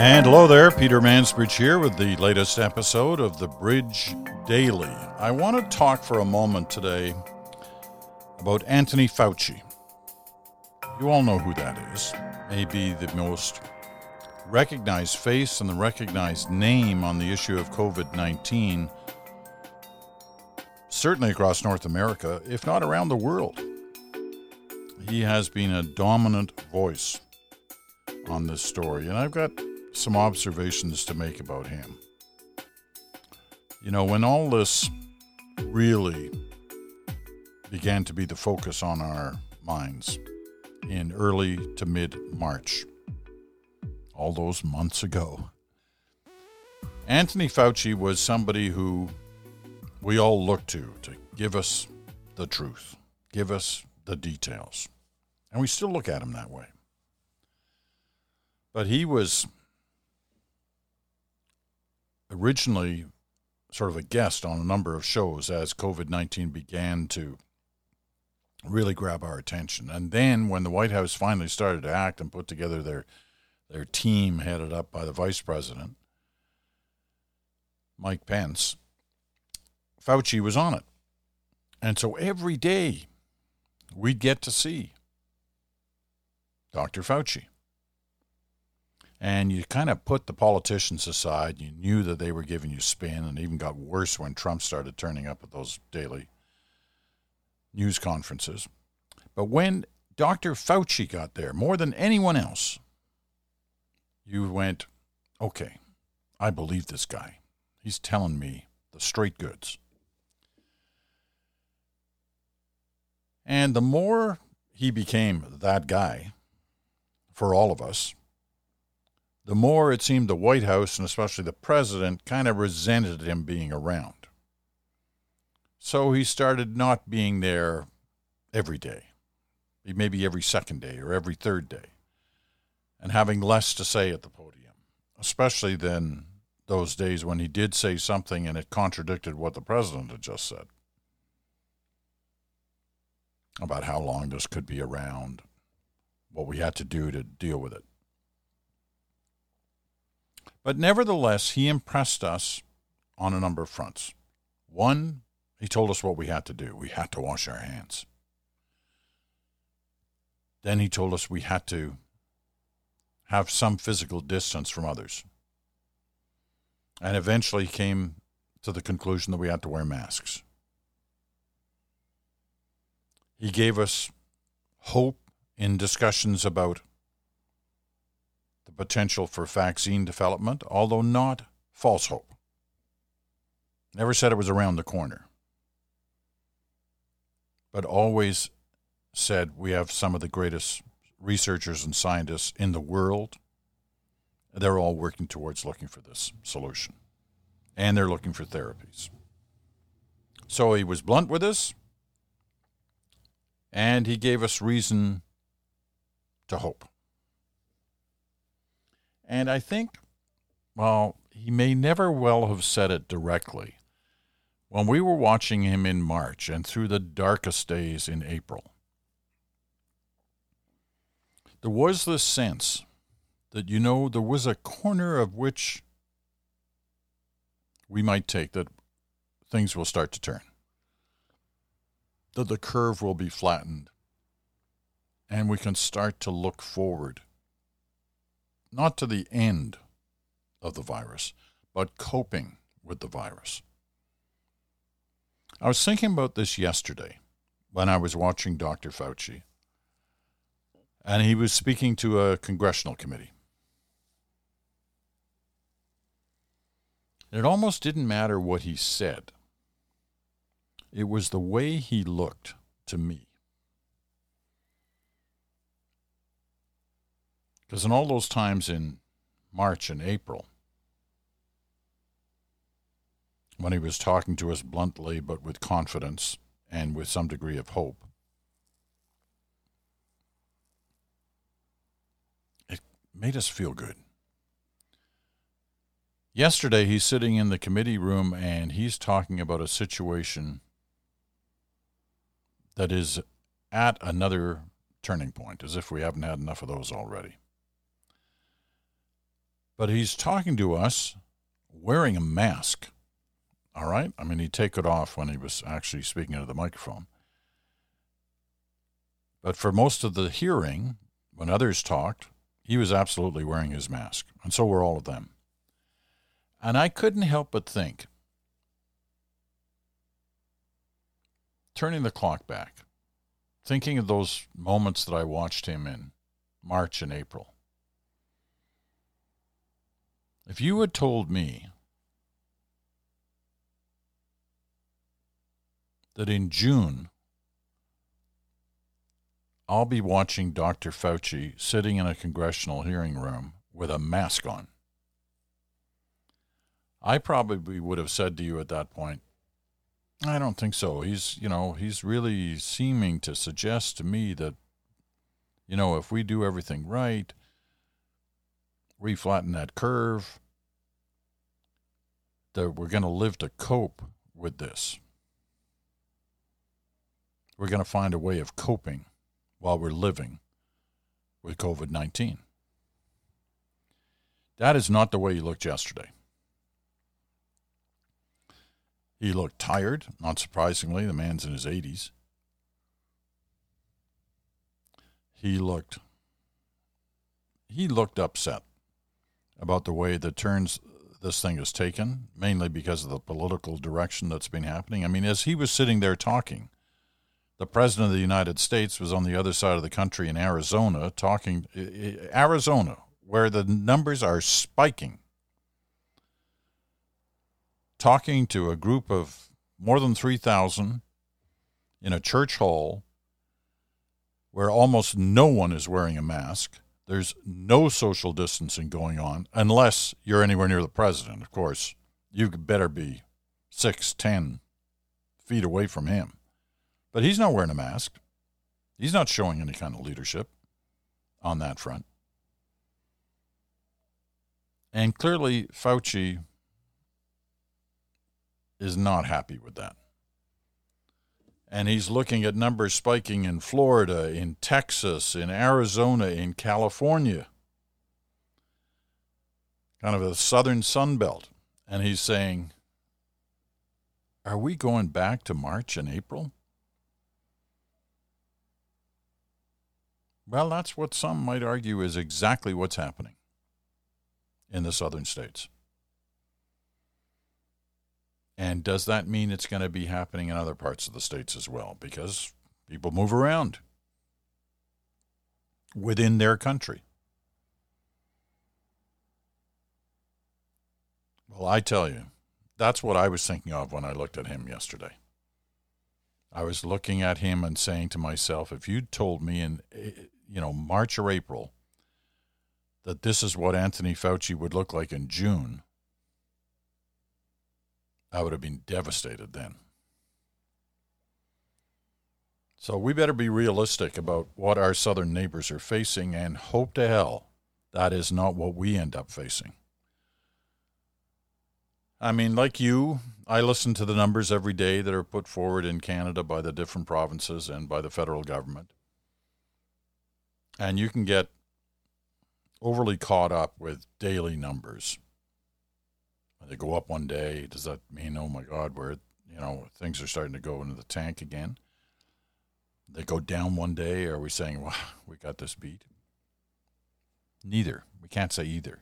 And hello there, Peter Mansbridge here with the latest episode of the Bridge Daily. I want to talk for a moment today about Anthony Fauci. You all know who that is. Maybe the most recognized face and the recognized name on the issue of COVID 19, certainly across North America, if not around the world. He has been a dominant voice on this story, and I've got some observations to make about him. You know, when all this really began to be the focus on our minds in early to mid March, all those months ago, Anthony Fauci was somebody who we all looked to to give us the truth, give us the details. And we still look at him that way. But he was originally sort of a guest on a number of shows as COVID 19 began to really grab our attention. And then when the White House finally started to act and put together their, their team headed up by the vice president, Mike Pence, Fauci was on it. And so every day we'd get to see Dr. Fauci and you kind of put the politicians aside. You knew that they were giving you spin, and even got worse when Trump started turning up at those daily news conferences. But when Dr. Fauci got there, more than anyone else, you went, okay, I believe this guy. He's telling me the straight goods. And the more he became that guy for all of us, the more it seemed the White House and especially the president kind of resented him being around. So he started not being there every day, maybe every second day or every third day, and having less to say at the podium, especially then those days when he did say something and it contradicted what the president had just said about how long this could be around, what we had to do to deal with it. But nevertheless, he impressed us on a number of fronts. One, he told us what we had to do. We had to wash our hands. Then he told us we had to have some physical distance from others. And eventually came to the conclusion that we had to wear masks. He gave us hope in discussions about potential for vaccine development, although not false hope. Never said it was around the corner, but always said we have some of the greatest researchers and scientists in the world. They're all working towards looking for this solution, and they're looking for therapies. So he was blunt with us, and he gave us reason to hope. And I think, well, he may never well have said it directly. When we were watching him in March and through the darkest days in April, there was this sense that, you know, there was a corner of which we might take that things will start to turn, that the curve will be flattened, and we can start to look forward not to the end of the virus, but coping with the virus. I was thinking about this yesterday when I was watching Dr. Fauci, and he was speaking to a congressional committee. It almost didn't matter what he said. It was the way he looked to me. Because in all those times in March and April, when he was talking to us bluntly but with confidence and with some degree of hope, it made us feel good. Yesterday, he's sitting in the committee room and he's talking about a situation that is at another turning point, as if we haven't had enough of those already. But he's talking to us wearing a mask. All right? I mean, he'd take it off when he was actually speaking into the microphone. But for most of the hearing, when others talked, he was absolutely wearing his mask. And so were all of them. And I couldn't help but think, turning the clock back, thinking of those moments that I watched him in March and April. If you had told me that in June I'll be watching Dr. Fauci sitting in a congressional hearing room with a mask on. I probably would have said to you at that point, I don't think so. He's, you know, he's really seeming to suggest to me that, you know, if we do everything right, reflatten that curve, that we're going to live to cope with this we're going to find a way of coping while we're living with COVID 19. That is not the way he looked yesterday. He looked tired, not surprisingly. The man's in his 80s. He looked he looked upset about the way the turns this thing has taken, mainly because of the political direction that's been happening. I mean, as he was sitting there talking, the president of the United States was on the other side of the country in Arizona talking Arizona where the numbers are spiking talking to a group of more than 3000 in a church hall where almost no one is wearing a mask there's no social distancing going on unless you're anywhere near the president of course you better be six ten feet away from him but he's not wearing a mask. He's not showing any kind of leadership on that front. And clearly, Fauci is not happy with that. And he's looking at numbers spiking in Florida, in Texas, in Arizona, in California, kind of a southern sun belt. And he's saying, Are we going back to March and April? Well, that's what some might argue is exactly what's happening in the southern states. And does that mean it's going to be happening in other parts of the states as well? Because people move around within their country. Well, I tell you, that's what I was thinking of when I looked at him yesterday. I was looking at him and saying to myself, if you'd told me in eh, you know, March or April, that this is what Anthony Fauci would look like in June, I would have been devastated then. So we better be realistic about what our southern neighbors are facing and hope to hell that is not what we end up facing. I mean, like you, I listen to the numbers every day that are put forward in Canada by the different provinces and by the federal government. And you can get overly caught up with daily numbers. They go up one day. Does that mean, oh my God, where you know things are starting to go into the tank again? They go down one day. Are we saying, wow, we got this beat? Neither. We can't say either.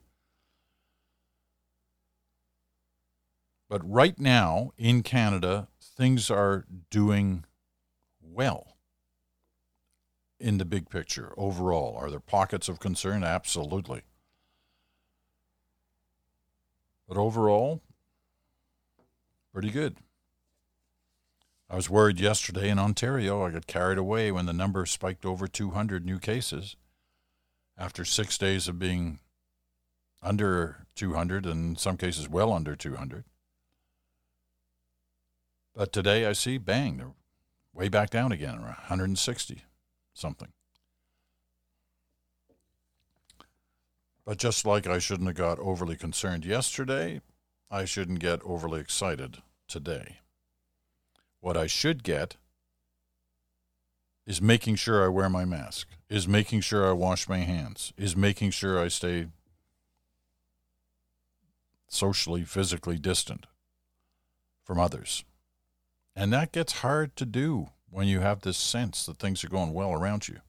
But right now in Canada, things are doing well in the big picture overall? Are there pockets of concern? Absolutely. But overall, pretty good. I was worried yesterday in Ontario. I got carried away when the number spiked over 200 new cases after six days of being under 200 and in some cases well under 200. But today I see, bang, they're way back down again, around 160 something. But just like I shouldn't have got overly concerned yesterday, I shouldn't get overly excited today. What I should get is making sure I wear my mask, is making sure I wash my hands, is making sure I stay socially, physically distant from others. And that gets hard to do when you have this sense that things are going well around you.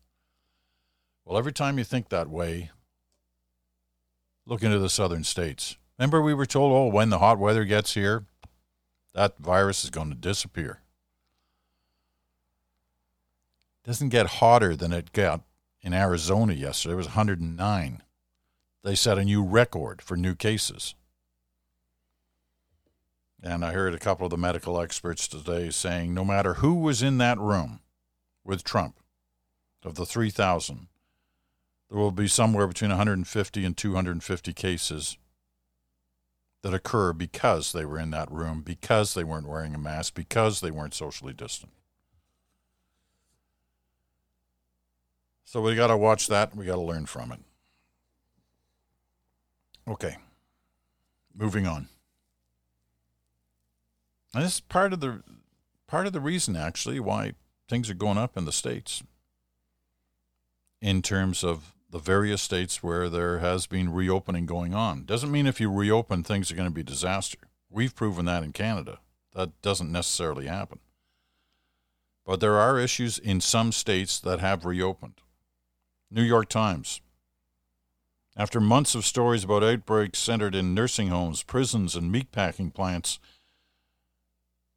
Well, every time you think that way, look into the southern states. Remember, we were told, oh, when the hot weather gets here, that virus is going to disappear. It doesn't get hotter than it got in Arizona yesterday. It was 109. They set a new record for new cases. And I heard a couple of the medical experts today saying no matter who was in that room with Trump, of the 3,000, there will be somewhere between 150 and 250 cases that occur because they were in that room, because they weren't wearing a mask, because they weren't socially distant. So we got to watch that. We got to learn from it. Okay. Moving on. And this is part of the part of the reason actually why things are going up in the states in terms of the various states where there has been reopening going on. Doesn't mean if you reopen things are going to be disaster. We've proven that in Canada. That doesn't necessarily happen. But there are issues in some states that have reopened. New York Times. After months of stories about outbreaks centered in nursing homes, prisons, and meatpacking plants,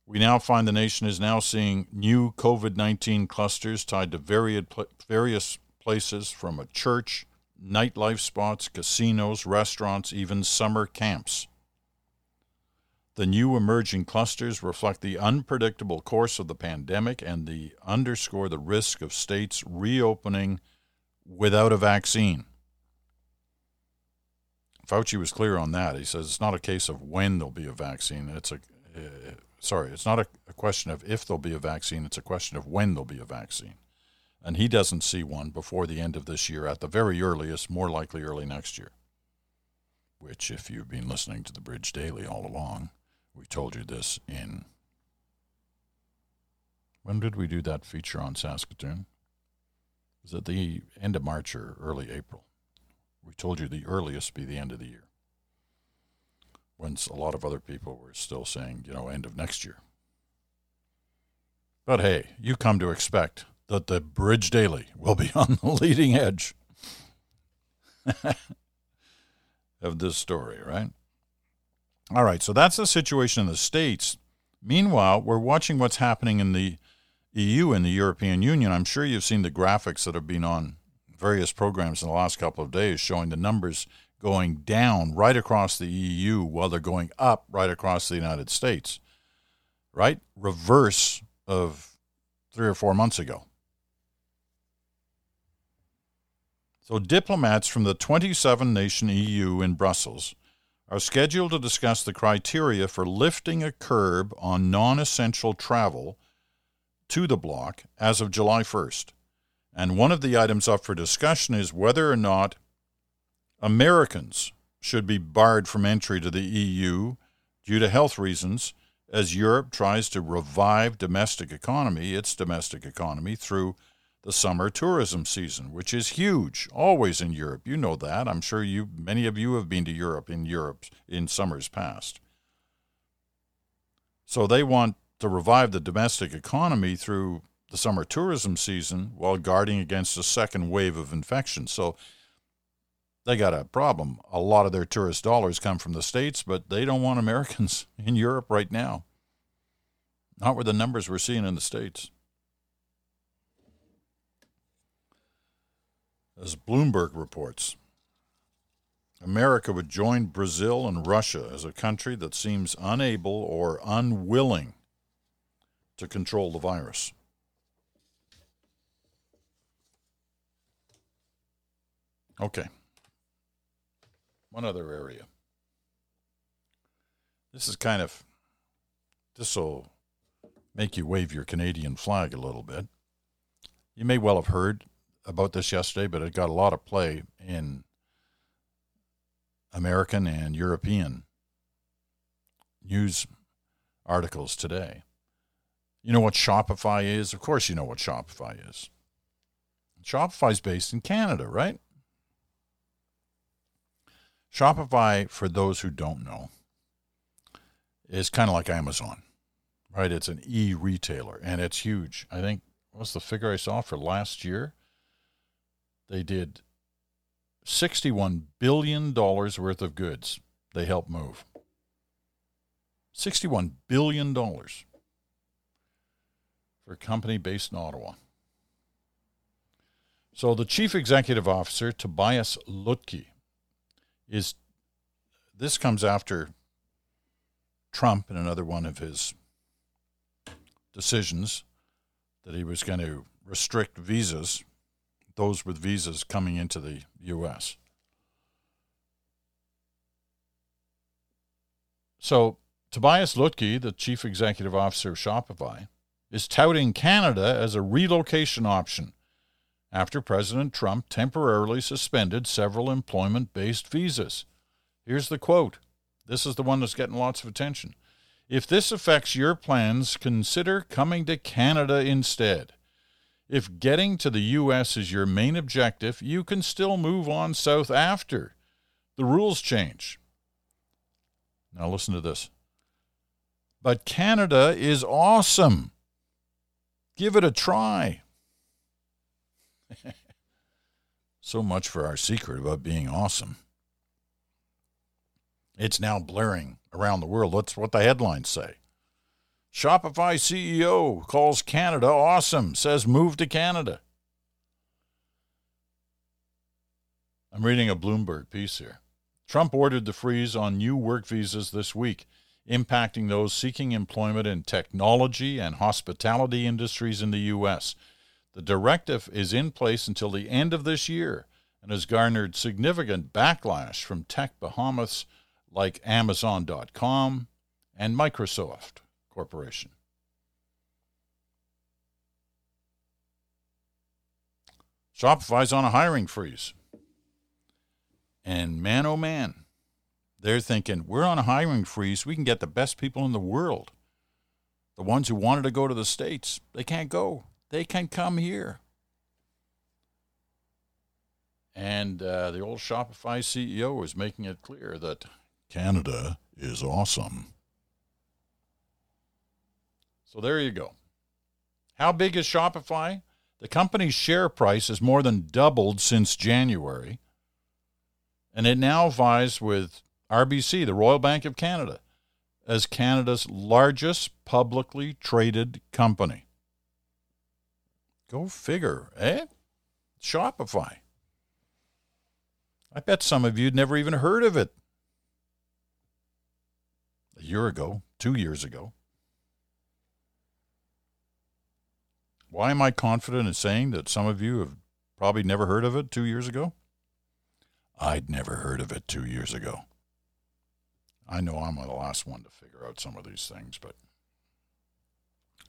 we now find the nation is now seeing new COVID 19 clusters tied to various places from a church, nightlife spots, casinos, restaurants, even summer camps. The new emerging clusters reflect the unpredictable course of the pandemic and the underscore the risk of states reopening without a vaccine. Fauci was clear on that. He says it's not a case of when there'll be a vaccine. It's a uh, sorry, it's not a, a question of if there'll be a vaccine. It's a question of when there'll be a vaccine and he doesn't see one before the end of this year, at the very earliest, more likely early next year. Which, if you've been listening to the Bridge Daily all along, we told you this in. When did we do that feature on Saskatoon? Was it the end of March or early April? We told you the earliest be the end of the year. When a lot of other people were still saying, you know, end of next year. But hey, you come to expect that the Bridge Daily will be on the leading edge of this story, right? All right, so that's the situation in the States. Meanwhile, we're watching what's happening in the EU and the European Union. I'm sure you've seen the graphics that have been on various programs in the last couple of days showing the numbers going down right across the EU while they're going up right across the United States. Right? Reverse of three or four months ago. So, diplomats from the 27 nation EU in Brussels are scheduled to discuss the criteria for lifting a curb on non essential travel to the bloc as of July 1st. And one of the items up for discussion is whether or not Americans should be barred from entry to the EU due to health reasons as Europe tries to revive domestic economy, its domestic economy, through the summer tourism season, which is huge, always in Europe. You know that. I'm sure you many of you have been to Europe in Europe in summers past. So they want to revive the domestic economy through the summer tourism season while guarding against a second wave of infection. So they got a problem. A lot of their tourist dollars come from the States, but they don't want Americans in Europe right now. Not with the numbers we're seeing in the States. As Bloomberg reports, America would join Brazil and Russia as a country that seems unable or unwilling to control the virus. Okay. One other area. This is kind of, this will make you wave your Canadian flag a little bit. You may well have heard about this yesterday, but it got a lot of play in American and European news articles today. You know what Shopify is? Of course, you know what Shopify is. Shopify is based in Canada, right? Shopify, for those who don't know, is kind of like Amazon, right? It's an e retailer and it's huge. I think, what's the figure I saw for last year? They did $61 billion worth of goods they helped move. $61 billion for a company based in Ottawa. So the chief executive officer, Tobias Lutke, is this comes after Trump and another one of his decisions that he was going to restrict visas, those with visas coming into the U.S. So Tobias Lutke, the chief executive officer of Shopify, is touting Canada as a relocation option after President Trump temporarily suspended several employment based visas. Here's the quote this is the one that's getting lots of attention. If this affects your plans, consider coming to Canada instead. If getting to the U.S. is your main objective, you can still move on south after. The rules change. Now, listen to this. But Canada is awesome. Give it a try. so much for our secret about being awesome. It's now blaring around the world. That's what the headlines say. Shopify CEO calls Canada awesome, says move to Canada. I'm reading a Bloomberg piece here. Trump ordered the freeze on new work visas this week, impacting those seeking employment in technology and hospitality industries in the U.S. The directive is in place until the end of this year and has garnered significant backlash from tech behemoths like Amazon.com and Microsoft Corporation. Shopify's on a hiring freeze. And man, oh man, they're thinking, we're on a hiring freeze. We can get the best people in the world. The ones who wanted to go to the States, they can't go. They can come here. And uh, the old Shopify CEO is making it clear that Canada is awesome. So there you go. How big is Shopify? The company's share price has more than doubled since January, and it now vies with RBC, the Royal Bank of Canada, as Canada's largest publicly traded company. Go figure, eh? Shopify. I bet some of you'd never even heard of it a year ago, two years ago. Why am I confident in saying that some of you have probably never heard of it two years ago? I'd never heard of it two years ago. I know I'm the last one to figure out some of these things, but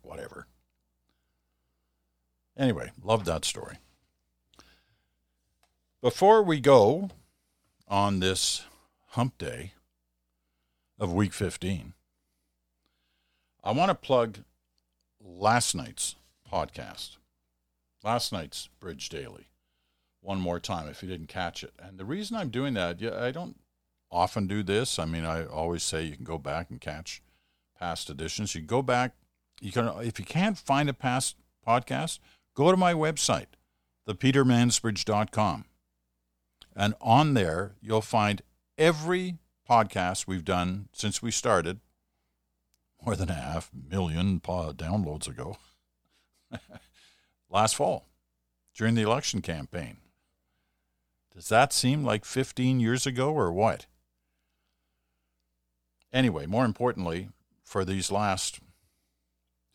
whatever. Anyway, love that story. Before we go on this hump day, of week 15, I want to plug last night's podcast, last night's Bridge Daily, one more time if you didn't catch it. And the reason I'm doing that, yeah, I don't often do this. I mean, I always say you can go back and catch past editions. You go back, you can if you can't find a past podcast, go to my website, thepetermansbridge.com. And on there, you'll find every podcast we've done since we started, more than a half million downloads ago, last fall during the election campaign. Does that seem like 15 years ago or what? Anyway, more importantly, for these last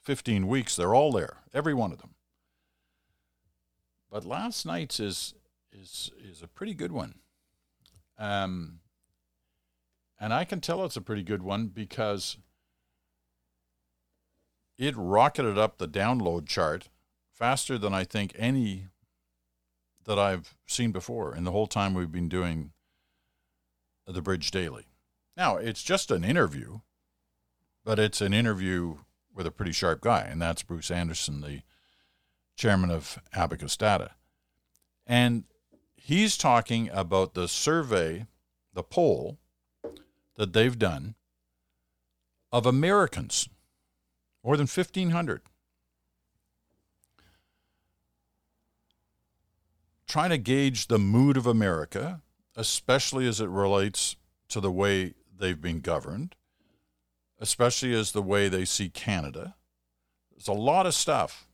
15 weeks, they're all there, every one of them. But last night's is is is a pretty good one. Um, and I can tell it's a pretty good one because it rocketed up the download chart faster than I think any that I've seen before in the whole time we've been doing the Bridge Daily. Now, it's just an interview, but it's an interview with a pretty sharp guy, and that's Bruce Anderson, the chairman of Abacus Data. And he's talking about the survey, the poll that they've done of Americans, more than 1,500, trying to gauge the mood of America, especially as it relates to the way they've been governed, especially as the way they see Canada. There's a lot of stuff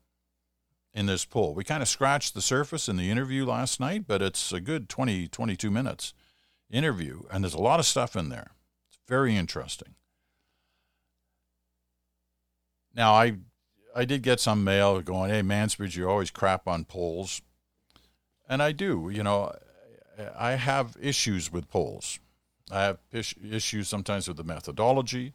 in this poll. We kind of scratched the surface in the interview last night, but it's a good 20, 22 minutes interview, and there's a lot of stuff in there. It's very interesting. Now, I I did get some mail going, "Hey, Mansbridge, you always crap on polls," and I do. You know, I have issues with polls. I have issues sometimes with the methodology.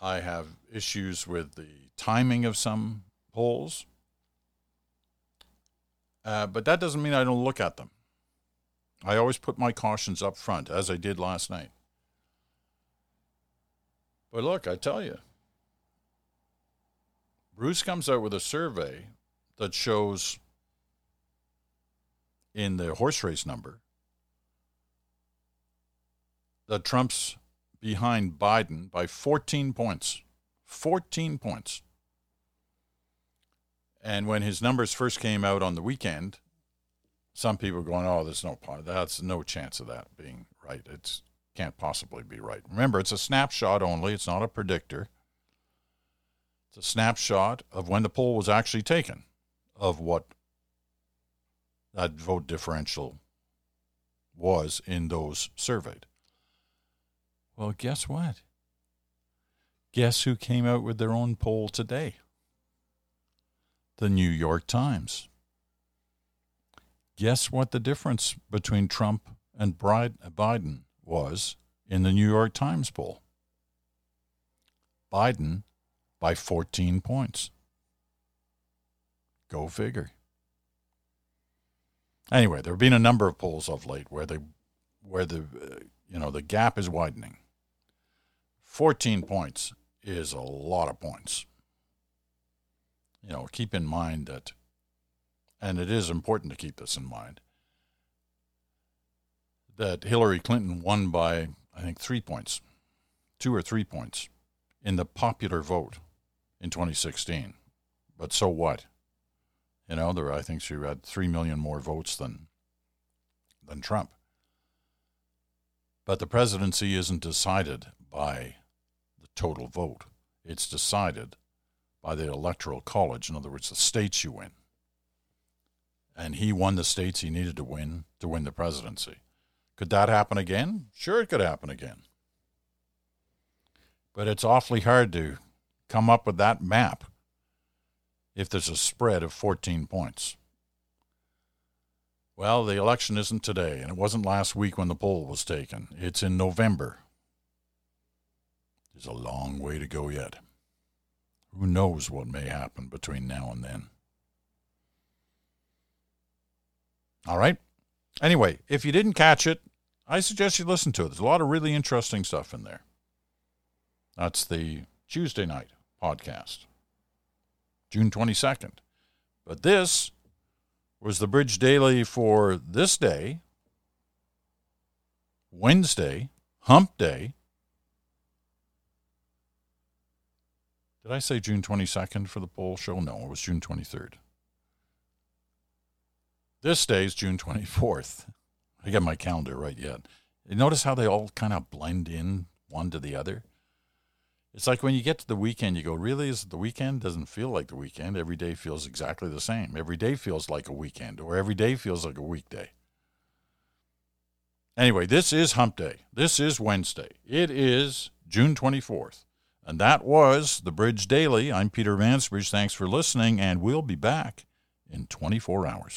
I have issues with the timing of some polls. Uh, but that doesn't mean I don't look at them. I always put my cautions up front, as I did last night. But look, I tell you, Bruce comes out with a survey that shows in the horse race number that Trump's behind Biden by 14 points. 14 points. And when his numbers first came out on the weekend, some people were going, "Oh, there's no that's no chance of that being right. It can't possibly be right." Remember, it's a snapshot only. It's not a predictor. It's a snapshot of when the poll was actually taken, of what that vote differential was in those surveyed. Well, guess what? Guess who came out with their own poll today? the New York Times. Guess what the difference between Trump and Biden was in the New York Times poll? Biden by 14 points. Go figure. Anyway, there have been a number of polls of late where the where the uh, you know the gap is widening. 14 points is a lot of points you know, keep in mind that, and it is important to keep this in mind, that Hillary Clinton won by, I think, three points, two or three points in the popular vote in 2016. But so what? You know, there I think she had three million more votes than than Trump. But the presidency isn't decided by the total vote. It's decided by the Electoral College, in other words, the states you win. And he won the states he needed to win to win the presidency. Could that happen again? Sure, it could happen again. But it's awfully hard to come up with that map if there's a spread of 14 points. Well, the election isn't today, and it wasn't last week when the poll was taken. It's in November. There's a long way to go yet. Who knows what may happen between now and then? All right. Anyway, if you didn't catch it, I suggest you listen to it. There's a lot of really interesting stuff in there. That's the Tuesday night podcast, June 22nd. But this was the Bridge Daily for this day, Wednesday, Hump Day, Did I say June 22nd for the poll show? No, it was June 23rd. This day is June 24th. I got my calendar right yet. You notice how they all kind of blend in one to the other? It's like when you get to the weekend, you go, really? Is it the weekend? Doesn't feel like the weekend. Every day feels exactly the same. Every day feels like a weekend, or every day feels like a weekday. Anyway, this is hump day. This is Wednesday. It is June 24th. And that was the Bridge Daily. I'm Peter Mansbridge. Thanks for listening, and we'll be back in 24 hours.